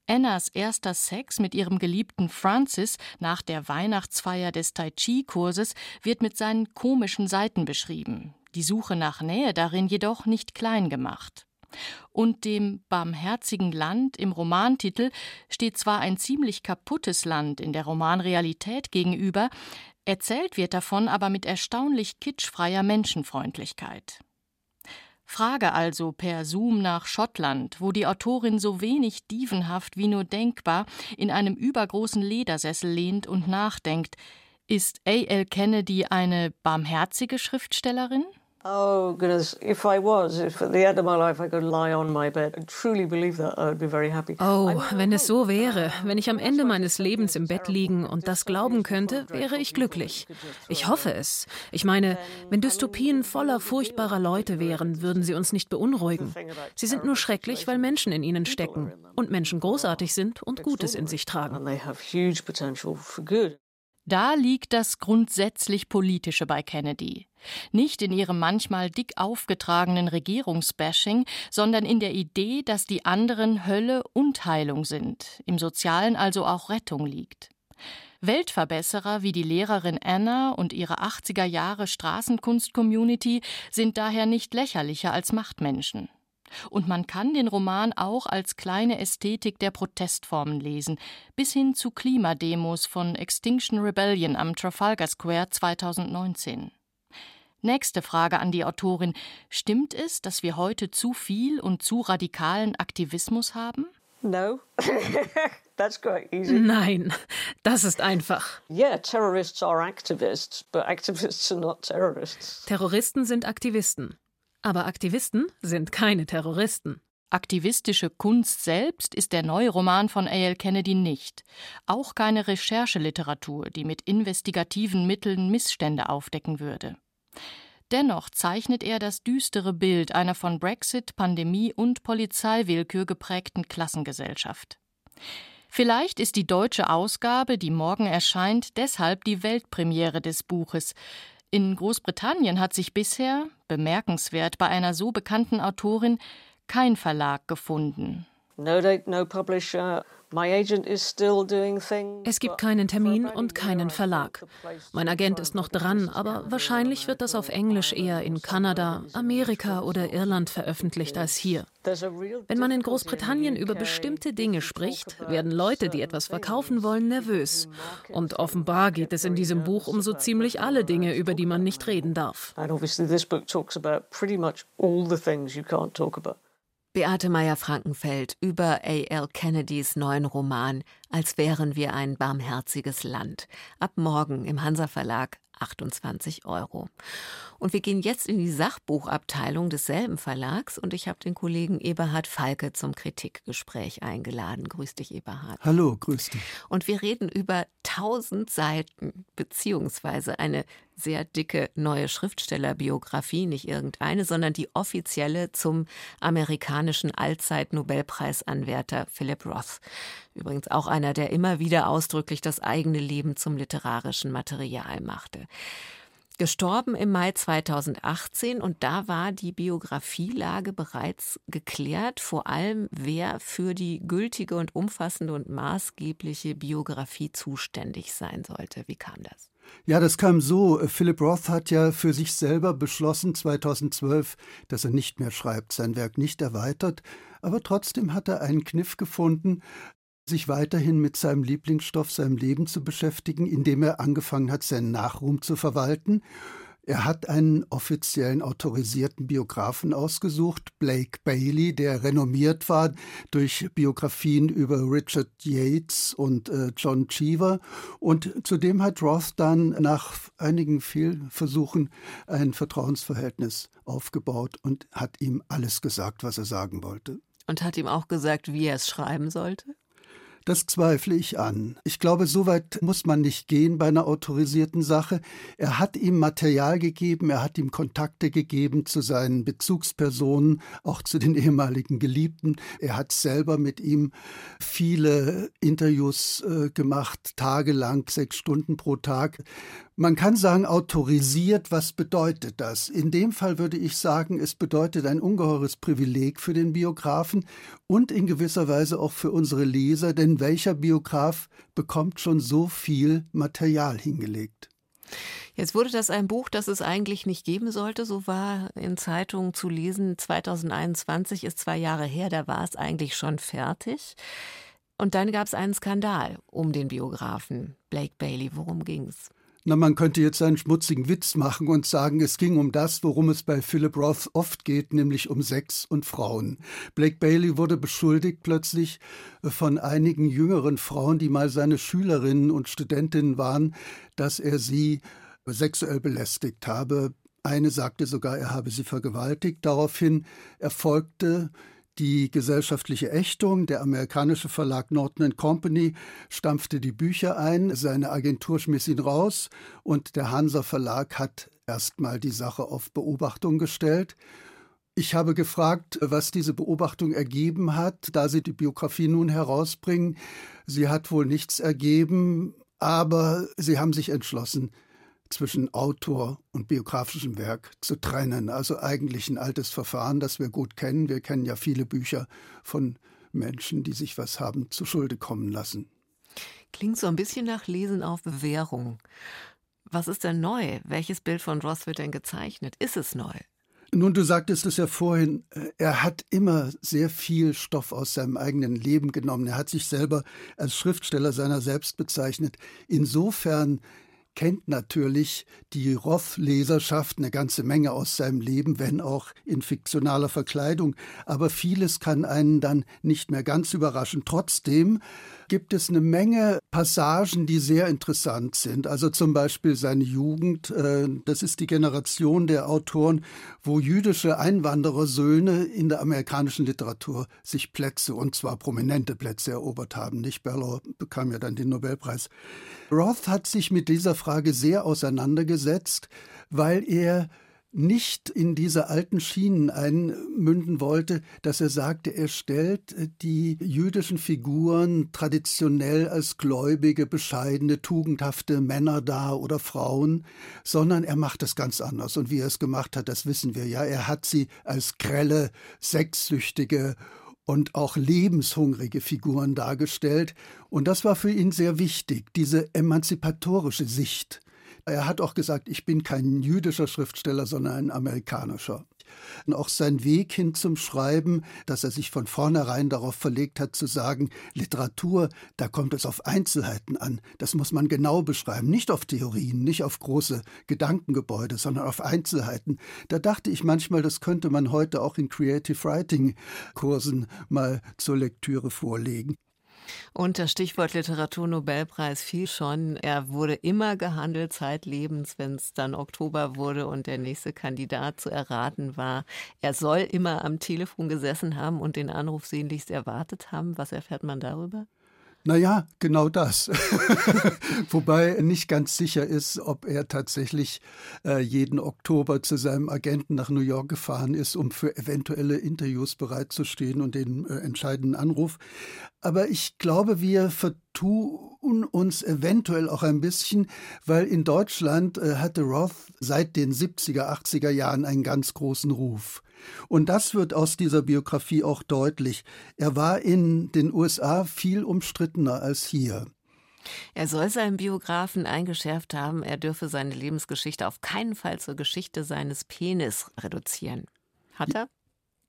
Annas erster Sex mit ihrem geliebten Francis nach der Weihnachtsfeier des Tai Chi-Kurses wird mit seinen komischen Seiten beschrieben, die Suche nach Nähe darin jedoch nicht klein gemacht. Und dem barmherzigen Land im Romantitel steht zwar ein ziemlich kaputtes Land in der Romanrealität gegenüber, erzählt wird davon aber mit erstaunlich kitschfreier Menschenfreundlichkeit. Frage also per Zoom nach Schottland, wo die Autorin so wenig dievenhaft wie nur denkbar in einem übergroßen Ledersessel lehnt und nachdenkt, ist A.L. Kennedy eine barmherzige Schriftstellerin? Oh goodness, if I was, if at the end of my life I could lie on my bed and truly believe that, I would be very happy. Oh, wenn es so wäre, wenn ich am Ende meines Lebens im Bett liegen und das glauben könnte, wäre ich glücklich. Ich hoffe es. Ich meine, wenn Dystopien voller furchtbarer Leute wären, würden sie uns nicht beunruhigen. Sie sind nur schrecklich, weil Menschen in ihnen stecken und Menschen großartig sind und Gutes in sich tragen. Da liegt das grundsätzlich Politische bei Kennedy. Nicht in ihrem manchmal dick aufgetragenen Regierungsbashing, sondern in der Idee, dass die anderen Hölle und Heilung sind, im Sozialen also auch Rettung liegt. Weltverbesserer wie die Lehrerin Anna und ihre 80er Jahre Straßenkunst-Community sind daher nicht lächerlicher als Machtmenschen. Und man kann den Roman auch als kleine Ästhetik der Protestformen lesen, bis hin zu Klimademos von Extinction Rebellion am Trafalgar Square 2019. Nächste Frage an die Autorin. Stimmt es, dass wir heute zu viel und zu radikalen Aktivismus haben? No. That's quite easy. Nein, das ist einfach. Yeah, terrorists are activists, but activists are not terrorists. Terroristen sind Aktivisten. Aber Aktivisten sind keine Terroristen. Aktivistische Kunst selbst ist der neue Roman von A.L. Kennedy nicht. Auch keine Rechercheliteratur, die mit investigativen Mitteln Missstände aufdecken würde. Dennoch zeichnet er das düstere Bild einer von Brexit, Pandemie und Polizeiwillkür geprägten Klassengesellschaft. Vielleicht ist die deutsche Ausgabe, die morgen erscheint, deshalb die Weltpremiere des Buches. In Großbritannien hat sich bisher, bemerkenswert bei einer so bekannten Autorin, kein Verlag gefunden. No date, no publisher. My agent is still doing things. Es gibt keinen Termin und keinen Verlag. Mein Agent ist noch dran, aber wahrscheinlich wird das auf Englisch eher in Kanada, Amerika oder Irland veröffentlicht als hier. Wenn man in Großbritannien über bestimmte Dinge spricht, werden Leute, die etwas verkaufen wollen, nervös. Und offenbar geht es in diesem Buch um so ziemlich alle Dinge, über die man nicht reden darf. And obviously, this book talks about pretty much all the things you can't talk about. Beate Meyer-Frankenfeld über A.L. Kennedys neuen Roman Als wären wir ein barmherziges Land. Ab morgen im Hansa Verlag 28 Euro. Und wir gehen jetzt in die Sachbuchabteilung desselben Verlags und ich habe den Kollegen Eberhard Falke zum Kritikgespräch eingeladen. Grüß dich, Eberhard. Hallo, grüß dich. Und wir reden über 1000 Seiten beziehungsweise eine sehr dicke neue Schriftstellerbiografie, nicht irgendeine, sondern die offizielle zum amerikanischen Allzeit-Nobelpreisanwärter Philip Roth. Übrigens auch einer, der immer wieder ausdrücklich das eigene Leben zum literarischen Material machte. Gestorben im Mai 2018 und da war die Biografielage bereits geklärt, vor allem wer für die gültige und umfassende und maßgebliche Biografie zuständig sein sollte. Wie kam das? Ja, das kam so. Philip Roth hat ja für sich selber beschlossen 2012, dass er nicht mehr schreibt, sein Werk nicht erweitert, aber trotzdem hat er einen Kniff gefunden, sich weiterhin mit seinem Lieblingsstoff, seinem Leben zu beschäftigen, indem er angefangen hat, seinen Nachruhm zu verwalten. Er hat einen offiziellen autorisierten Biografen ausgesucht, Blake Bailey, der renommiert war durch Biografien über Richard Yates und äh, John Cheever. Und zudem hat Roth dann nach einigen Fehlversuchen ein Vertrauensverhältnis aufgebaut und hat ihm alles gesagt, was er sagen wollte. Und hat ihm auch gesagt, wie er es schreiben sollte? Das zweifle ich an. Ich glaube, so weit muss man nicht gehen bei einer autorisierten Sache. Er hat ihm Material gegeben, er hat ihm Kontakte gegeben zu seinen Bezugspersonen, auch zu den ehemaligen Geliebten. Er hat selber mit ihm viele Interviews äh, gemacht, tagelang, sechs Stunden pro Tag. Man kann sagen, autorisiert, was bedeutet das? In dem Fall würde ich sagen, es bedeutet ein ungeheures Privileg für den Biografen und in gewisser Weise auch für unsere Leser, denn welcher Biograf bekommt schon so viel Material hingelegt? Jetzt wurde das ein Buch, das es eigentlich nicht geben sollte. So war in Zeitungen zu lesen. 2021 ist zwei Jahre her, da war es eigentlich schon fertig. Und dann gab es einen Skandal um den Biografen Blake Bailey. Worum ging's? Na, man könnte jetzt einen schmutzigen Witz machen und sagen, es ging um das, worum es bei Philip Roth oft geht, nämlich um Sex und Frauen. Blake Bailey wurde beschuldigt plötzlich von einigen jüngeren Frauen, die mal seine Schülerinnen und Studentinnen waren, dass er sie sexuell belästigt habe. Eine sagte sogar, er habe sie vergewaltigt. Daraufhin erfolgte die gesellschaftliche Ächtung. Der amerikanische Verlag Norton Company stampfte die Bücher ein, seine Agentur schmiss ihn raus und der Hansa Verlag hat erstmal die Sache auf Beobachtung gestellt. Ich habe gefragt, was diese Beobachtung ergeben hat, da Sie die Biografie nun herausbringen. Sie hat wohl nichts ergeben, aber Sie haben sich entschlossen, zwischen Autor und biografischem Werk zu trennen. Also eigentlich ein altes Verfahren, das wir gut kennen. Wir kennen ja viele Bücher von Menschen, die sich was haben zu Schulde kommen lassen. Klingt so ein bisschen nach Lesen auf Bewährung. Was ist denn neu? Welches Bild von Ross wird denn gezeichnet? Ist es neu? Nun, du sagtest es ja vorhin, äh, er hat immer sehr viel Stoff aus seinem eigenen Leben genommen. Er hat sich selber als Schriftsteller seiner selbst bezeichnet. Insofern kennt natürlich die Roth-Leserschaft eine ganze Menge aus seinem Leben, wenn auch in fiktionaler Verkleidung. Aber vieles kann einen dann nicht mehr ganz überraschen. Trotzdem gibt es eine Menge Passagen, die sehr interessant sind. Also zum Beispiel seine Jugend. äh, Das ist die Generation der Autoren, wo jüdische Einwanderersöhne in der amerikanischen Literatur sich Plätze, und zwar prominente Plätze erobert haben. Nicht Bellow bekam ja dann den Nobelpreis. Roth hat sich mit dieser Frage sehr auseinandergesetzt, weil er nicht in diese alten Schienen einmünden wollte, dass er sagte, er stellt äh, die jüdischen Figuren traditionell als gläubige, bescheidene, tugendhafte Männer dar oder Frauen, sondern er macht es ganz anders. Und wie er es gemacht hat, das wissen wir ja. Er hat sie als grelle, sexsüchtige und auch lebenshungrige Figuren dargestellt. Und das war für ihn sehr wichtig, diese emanzipatorische Sicht. Er hat auch gesagt, ich bin kein jüdischer Schriftsteller, sondern ein amerikanischer. Und auch sein Weg hin zum Schreiben, dass er sich von vornherein darauf verlegt hat zu sagen, Literatur, da kommt es auf Einzelheiten an. Das muss man genau beschreiben, nicht auf Theorien, nicht auf große Gedankengebäude, sondern auf Einzelheiten. Da dachte ich manchmal, das könnte man heute auch in Creative Writing Kursen mal zur Lektüre vorlegen. Und das Stichwort Literaturnobelpreis fiel schon. Er wurde immer gehandelt zeitlebens, wenn es dann Oktober wurde und der nächste Kandidat zu erraten war. Er soll immer am Telefon gesessen haben und den Anruf sehnlichst erwartet haben. Was erfährt man darüber? Naja, genau das. Wobei nicht ganz sicher ist, ob er tatsächlich äh, jeden Oktober zu seinem Agenten nach New York gefahren ist, um für eventuelle Interviews bereitzustehen und den äh, entscheidenden Anruf. Aber ich glaube, wir vertun uns eventuell auch ein bisschen, weil in Deutschland äh, hatte Roth seit den 70er, 80er Jahren einen ganz großen Ruf. Und das wird aus dieser Biografie auch deutlich. Er war in den USA viel umstrittener als hier. Er soll seinem Biografen eingeschärft haben, er dürfe seine Lebensgeschichte auf keinen Fall zur Geschichte seines Penis reduzieren. Hat er?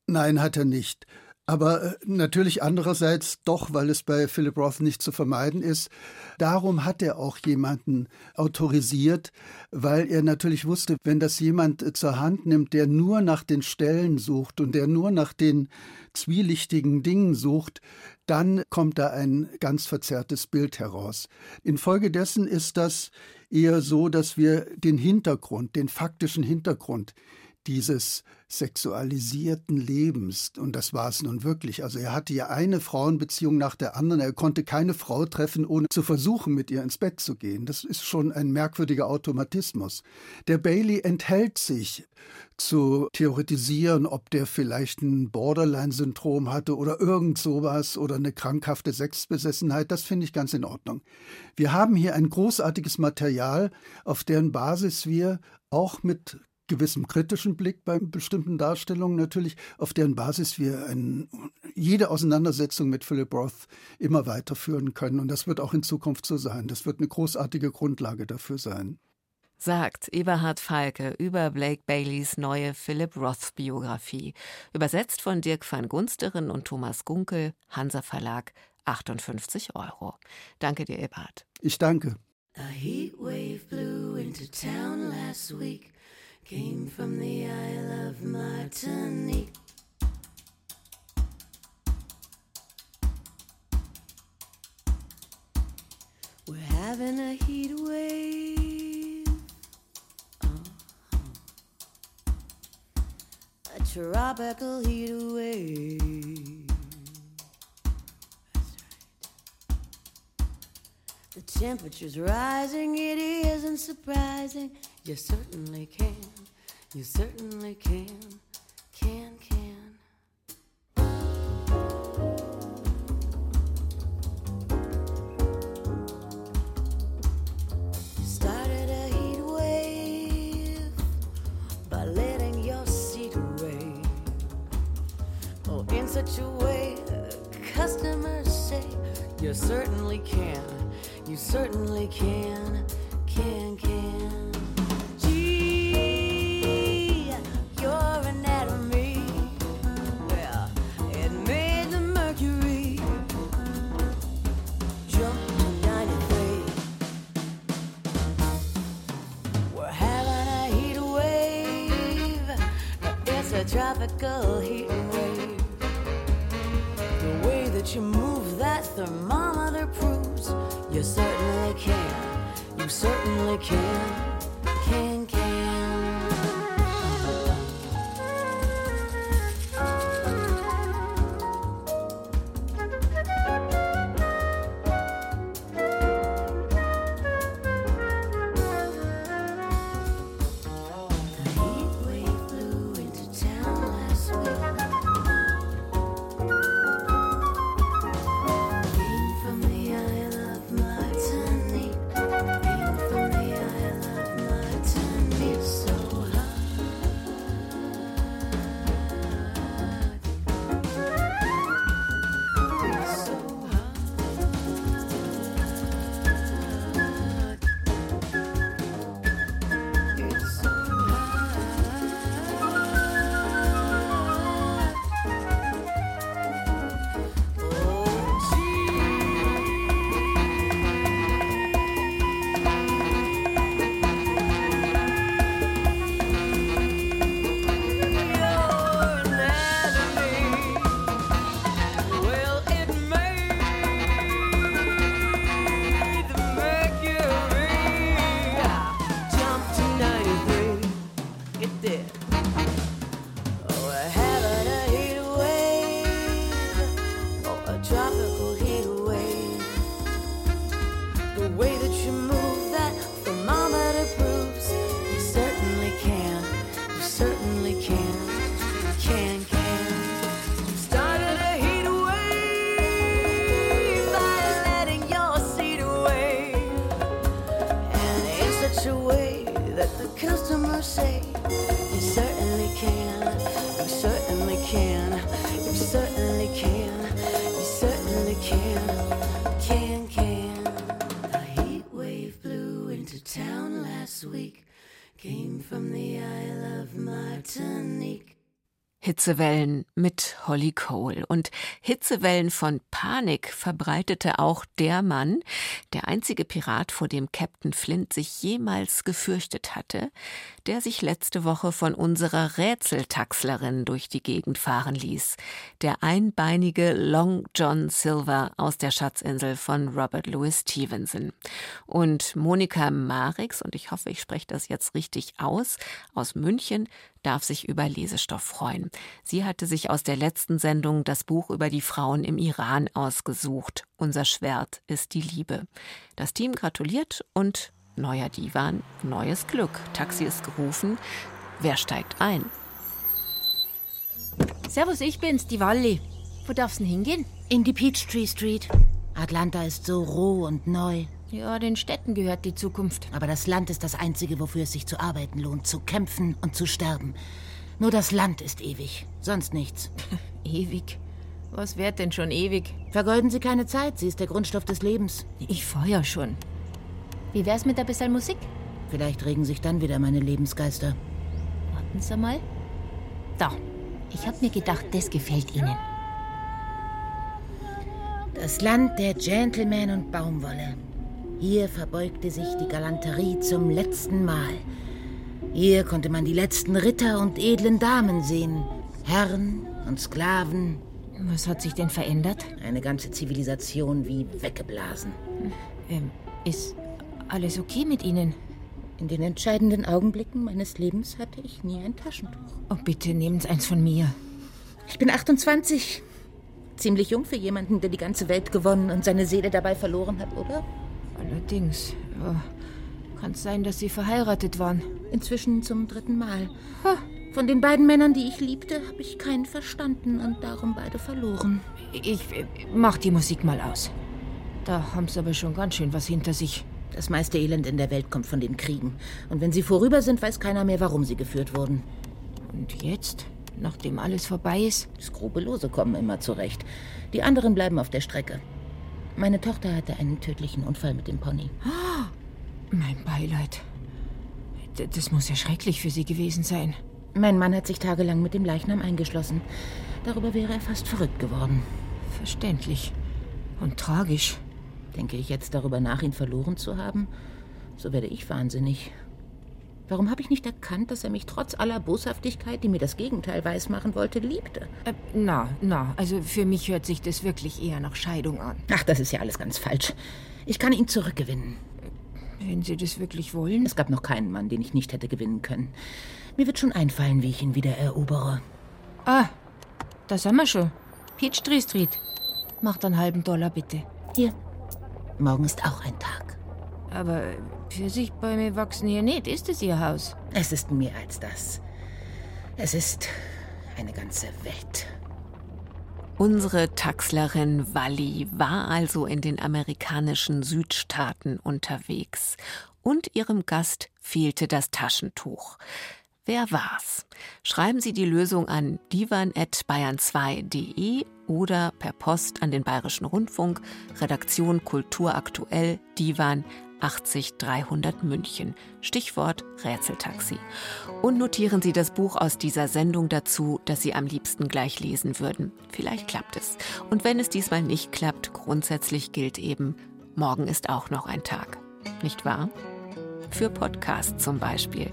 Nein, hat er nicht. Aber äh, natürlich andererseits doch, weil es bei Philip Roth nicht zu vermeiden ist. Darum hat er auch jemanden autorisiert, weil er natürlich wusste, wenn das jemand äh, zur Hand nimmt, der nur nach den Stellen sucht und der nur nach den zwielichtigen Dingen sucht, dann kommt da ein ganz verzerrtes Bild heraus. Infolgedessen ist das eher so, dass wir den Hintergrund, den faktischen Hintergrund dieses sexualisierten Lebens. Und das war es nun wirklich. Also er hatte ja eine Frauenbeziehung nach der anderen. Er konnte keine Frau treffen, ohne zu versuchen, mit ihr ins Bett zu gehen. Das ist schon ein merkwürdiger Automatismus. Der Bailey enthält sich zu theoretisieren, ob der vielleicht ein Borderline-Syndrom hatte oder irgend sowas oder eine krankhafte Sexbesessenheit. Das finde ich ganz in Ordnung. Wir haben hier ein großartiges Material, auf deren Basis wir auch mit gewissem kritischen Blick bei bestimmten Darstellungen natürlich, auf deren Basis wir ein, jede Auseinandersetzung mit Philip Roth immer weiterführen können. Und das wird auch in Zukunft so sein. Das wird eine großartige Grundlage dafür sein. Sagt Eberhard Falke über Blake Baileys neue Philip Roth-Biografie. Übersetzt von Dirk van Gunsteren und Thomas Gunkel, Hansa Verlag, 58 Euro. Danke dir, Eberhard. Ich danke. A heat wave blew into town last week. Came from the Isle of Martinique. We're having a heat wave. Uh-huh. A tropical heat wave. The temperature's rising, it isn't surprising. You certainly can, you certainly can, can, can. Started a heat wave by letting your seat wave. Oh, in such a way, customers say you certainly can. You certainly can, can, can. Tropical heat wave. The way that you move that thermometer proves you certainly can. You certainly can. Can, Hitzewellen mit Holly Cole. Und Hitzewellen von Panik verbreitete auch der Mann, der einzige Pirat, vor dem Captain Flint sich jemals gefürchtet hatte, der sich letzte Woche von unserer Rätseltaxlerin durch die Gegend fahren ließ. Der einbeinige Long John Silver aus der Schatzinsel von Robert Louis Stevenson. Und Monika Marix, und ich hoffe, ich spreche das jetzt richtig aus, aus München, darf sich über Lesestoff freuen. Sie hatte sich aus der letzten Sendung das Buch über die Frauen im Iran ausgesucht. Unser Schwert ist die Liebe. Das Team gratuliert und neuer Divan, neues Glück. Taxi ist gerufen. Wer steigt ein? Servus, ich bin's, die Walli. Wo darf's denn hingehen? In die Peachtree Street. Atlanta ist so roh und neu. Ja, den Städten gehört die Zukunft. Aber das Land ist das Einzige, wofür es sich zu arbeiten lohnt, zu kämpfen und zu sterben. Nur das Land ist ewig, sonst nichts. ewig? Was wird denn schon ewig? Vergeuden Sie keine Zeit, sie ist der Grundstoff des Lebens. Ich feuer schon. Wie wär's mit ein bisschen Musik? Vielleicht regen sich dann wieder meine Lebensgeister. Warten Sie mal. Da. Ich hab mir gedacht, das gefällt Ihnen. Das Land der Gentlemen und Baumwolle. Hier verbeugte sich die Galanterie zum letzten Mal. Hier konnte man die letzten Ritter und edlen Damen sehen, Herren und Sklaven. Was hat sich denn verändert? Eine ganze Zivilisation wie weggeblasen. Ähm, ist alles okay mit Ihnen? In den entscheidenden Augenblicken meines Lebens hatte ich nie ein Taschentuch. Oh, bitte nehmen Sie eins von mir. Ich bin 28. Ziemlich jung für jemanden, der die ganze Welt gewonnen und seine Seele dabei verloren hat, oder? Allerdings. Ja, Kann sein, dass Sie verheiratet waren. Inzwischen zum dritten Mal. Von den beiden Männern, die ich liebte, habe ich keinen verstanden und darum beide verloren. Ich äh, mach die Musik mal aus. Da haben Sie aber schon ganz schön was hinter sich. Das meiste Elend in der Welt kommt von den Kriegen. Und wenn sie vorüber sind, weiß keiner mehr, warum sie geführt wurden. Und jetzt, nachdem alles vorbei ist? Skrupellose kommen immer zurecht. Die anderen bleiben auf der Strecke. Meine Tochter hatte einen tödlichen Unfall mit dem Pony. Ah, mein Beileid. D das muss ja schrecklich für Sie gewesen sein. Mein Mann hat sich tagelang mit dem Leichnam eingeschlossen. Darüber wäre er fast verrückt geworden. Verständlich. Und tragisch. Denke ich jetzt darüber nach, ihn verloren zu haben, so werde ich wahnsinnig. Warum habe ich nicht erkannt, dass er mich trotz aller Boshaftigkeit, die mir das Gegenteil weismachen wollte, liebte? Äh, na, na, also für mich hört sich das wirklich eher nach Scheidung an. Ach, das ist ja alles ganz falsch. Ich kann ihn zurückgewinnen. Wenn Sie das wirklich wollen. Es gab noch keinen Mann, den ich nicht hätte gewinnen können. Mir wird schon einfallen, wie ich ihn wieder erobere. Ah, da sind wir schon. Peachtree Street. Macht einen halben Dollar bitte. Hier. Morgen ist auch ein Tag. Aber Pfirsichbäume wachsen hier nicht. Ist es Ihr Haus? Es ist mehr als das. Es ist eine ganze Welt. Unsere Taxlerin Wally war also in den amerikanischen Südstaaten unterwegs und ihrem Gast fehlte das Taschentuch. Wer war's? Schreiben Sie die Lösung an divan.bayern2.de oder per Post an den Bayerischen Rundfunk, Redaktion Kultur aktuell, Divan 80 300 München. Stichwort Rätseltaxi. Und notieren Sie das Buch aus dieser Sendung dazu, das Sie am liebsten gleich lesen würden. Vielleicht klappt es. Und wenn es diesmal nicht klappt, grundsätzlich gilt eben, morgen ist auch noch ein Tag. Nicht wahr? Für Podcasts zum Beispiel.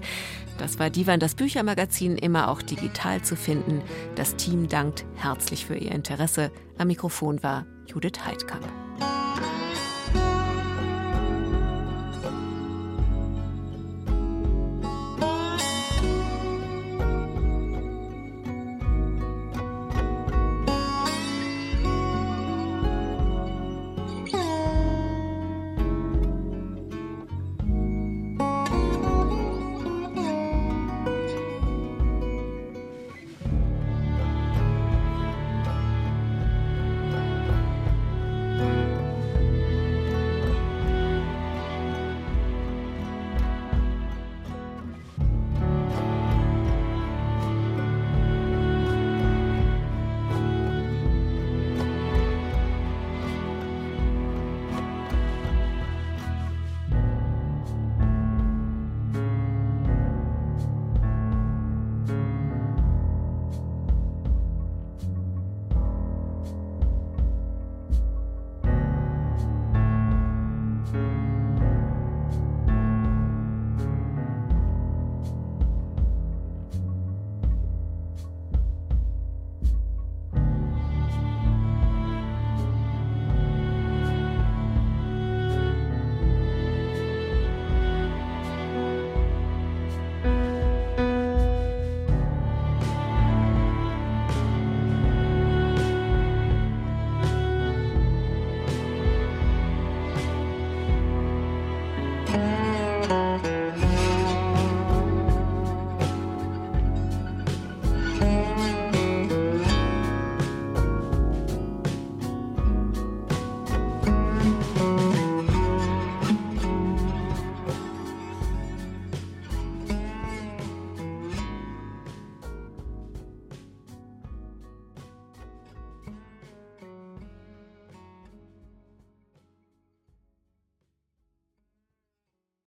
Das war Divan, das Büchermagazin, immer auch digital zu finden. Das Team dankt herzlich für Ihr Interesse. Am Mikrofon war Judith Heidkamp.